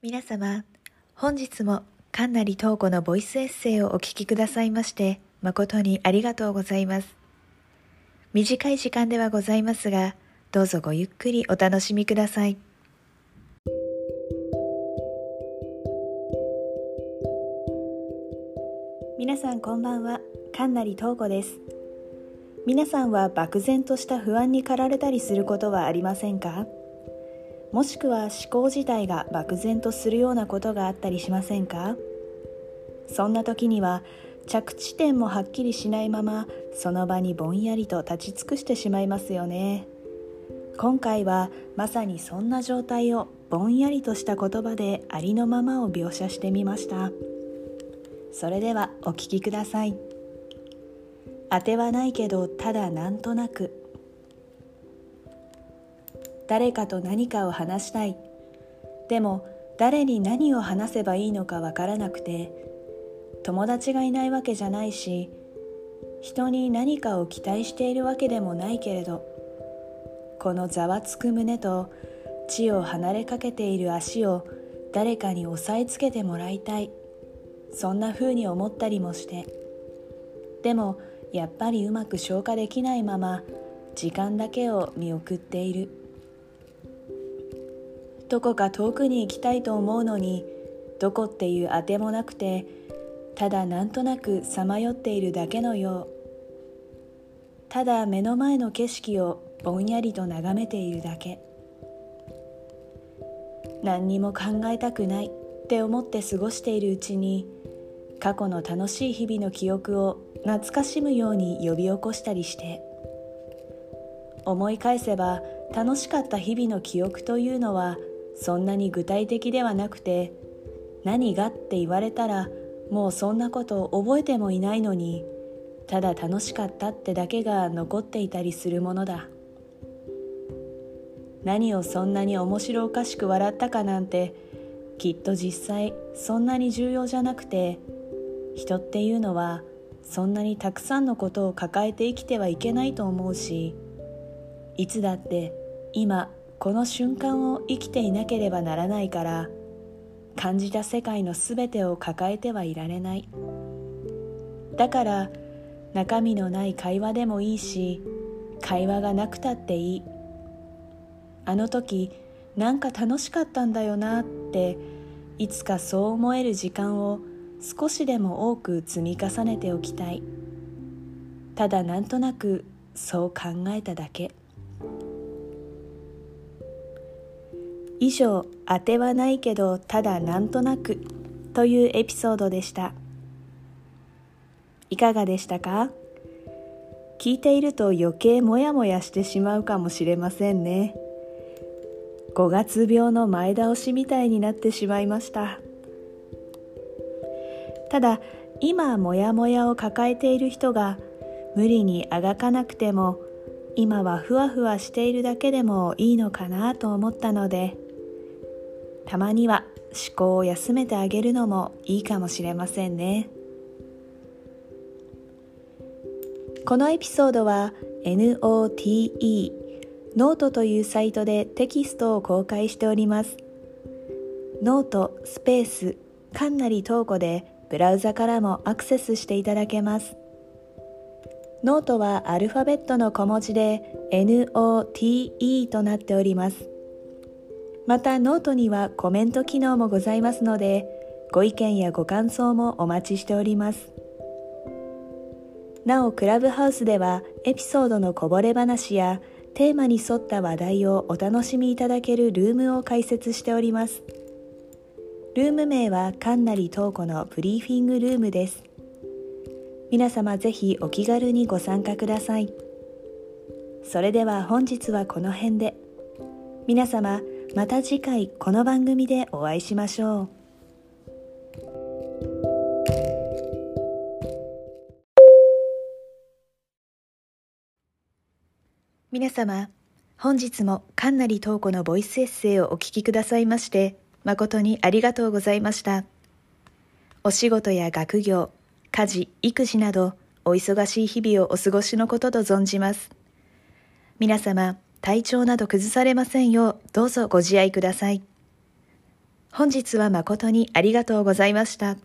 皆様、本日も神成東子のボイスエッセイをお聞きくださいまして誠にありがとうございます。短い時間ではございますが、どうぞごゆっくりお楽しみください。皆さんこんばんは、神成東子です。皆さんは漠然とした不安に駆られたりすることはありませんか？もしくは思考自体が漠然とするようなことがあったりしませんか？そんな時には着地点もはっきりしないままその場にぼんやりと立ち尽くしてしまいますよね。今回はまさにそんな状態をぼんやりとした言葉でありのままを描写してみました。それではお聞きください。当てはないけどただなんとなく。誰かと何かを話したい。でも誰に何を話せばいいのかわからなくて友達がいないわけじゃないし人に何かを期待しているわけでもないけれどこのざわつく胸と地を離れかけている足を誰かに押さえつけてもらいたい。そんな風に思ったりもして。でもやっぱりうまく消化できないまま時間だけを見送っている。どこか遠くに行きたいと思うのにどこっていうあてもなくてただなんとなくさまよっているだけのよう。ただ目の前の景色をぼんやりと眺めているだけ。何にも考えたくないって思って過ごしているうちに過去の楽しい日々の記憶を懐かしむように呼び起こしたりして。思い返せば楽しかった日々の記憶というのはそんなに具体的ではなくて何がって言われたらもうそんなこと覚えてもいないのにただ楽しかったってだけが残っていたりするものだ。何をそんなに面白おかしく笑ったかなんてきっと実際そんなに重要じゃなくて人っていうのはそんなにたくさんのことを抱えて生きてはいけないと思うしいつだって今この瞬間を生きていなければならないから感じた世界のすべてを抱えてはいられない。だから中身のない会話でもいいし会話がなくたっていい。あの時なんか楽しかったんだよなっていつかそう思える時間を少しでも多く積み重ねておきたい。ただなんとなくそう考えただけ。以上当てはないけどただなんとなくというエピソードでした。いかがでしたか？聞いていると余計モヤモヤしてしまうかもしれませんね。5月病の前倒しみたいになってしまいました。ただ今モヤモヤを抱えている人が無理にあがかなくても今はふわふわしているだけでもいいのかなと思ったのでたまには思考を休めてあげるのもいいかもしれませんね。このエピソードは NOTE ノートというサイトでテキストを公開しております。ノートスペースかんなり東子でブラウザからもアクセスしていただけます。ノートはアルファベットの小文字で NOTE となっております。またノートにはコメント機能もございますのでご意見やご感想もお待ちしております。なおクラブハウスではエピソードのこぼれ話やテーマに沿った話題をお楽しみいただけるルームを開設しております。ルーム名はんなり東子のブリーフィングルームです。皆様ぜひお気軽にご参加ください。それでは本日はこの辺で。皆様また次回この番組でお会いしましょう。皆様、本日もかんなり東子のボイスエッセイをお聞きくださいまして、誠にありがとうございました。お仕事や学業、家事、育児など、お忙しい日々をお過ごしのことと存じます。皆様、体調など崩されませんよう、どうぞご自愛ください。本日は誠にありがとうございました。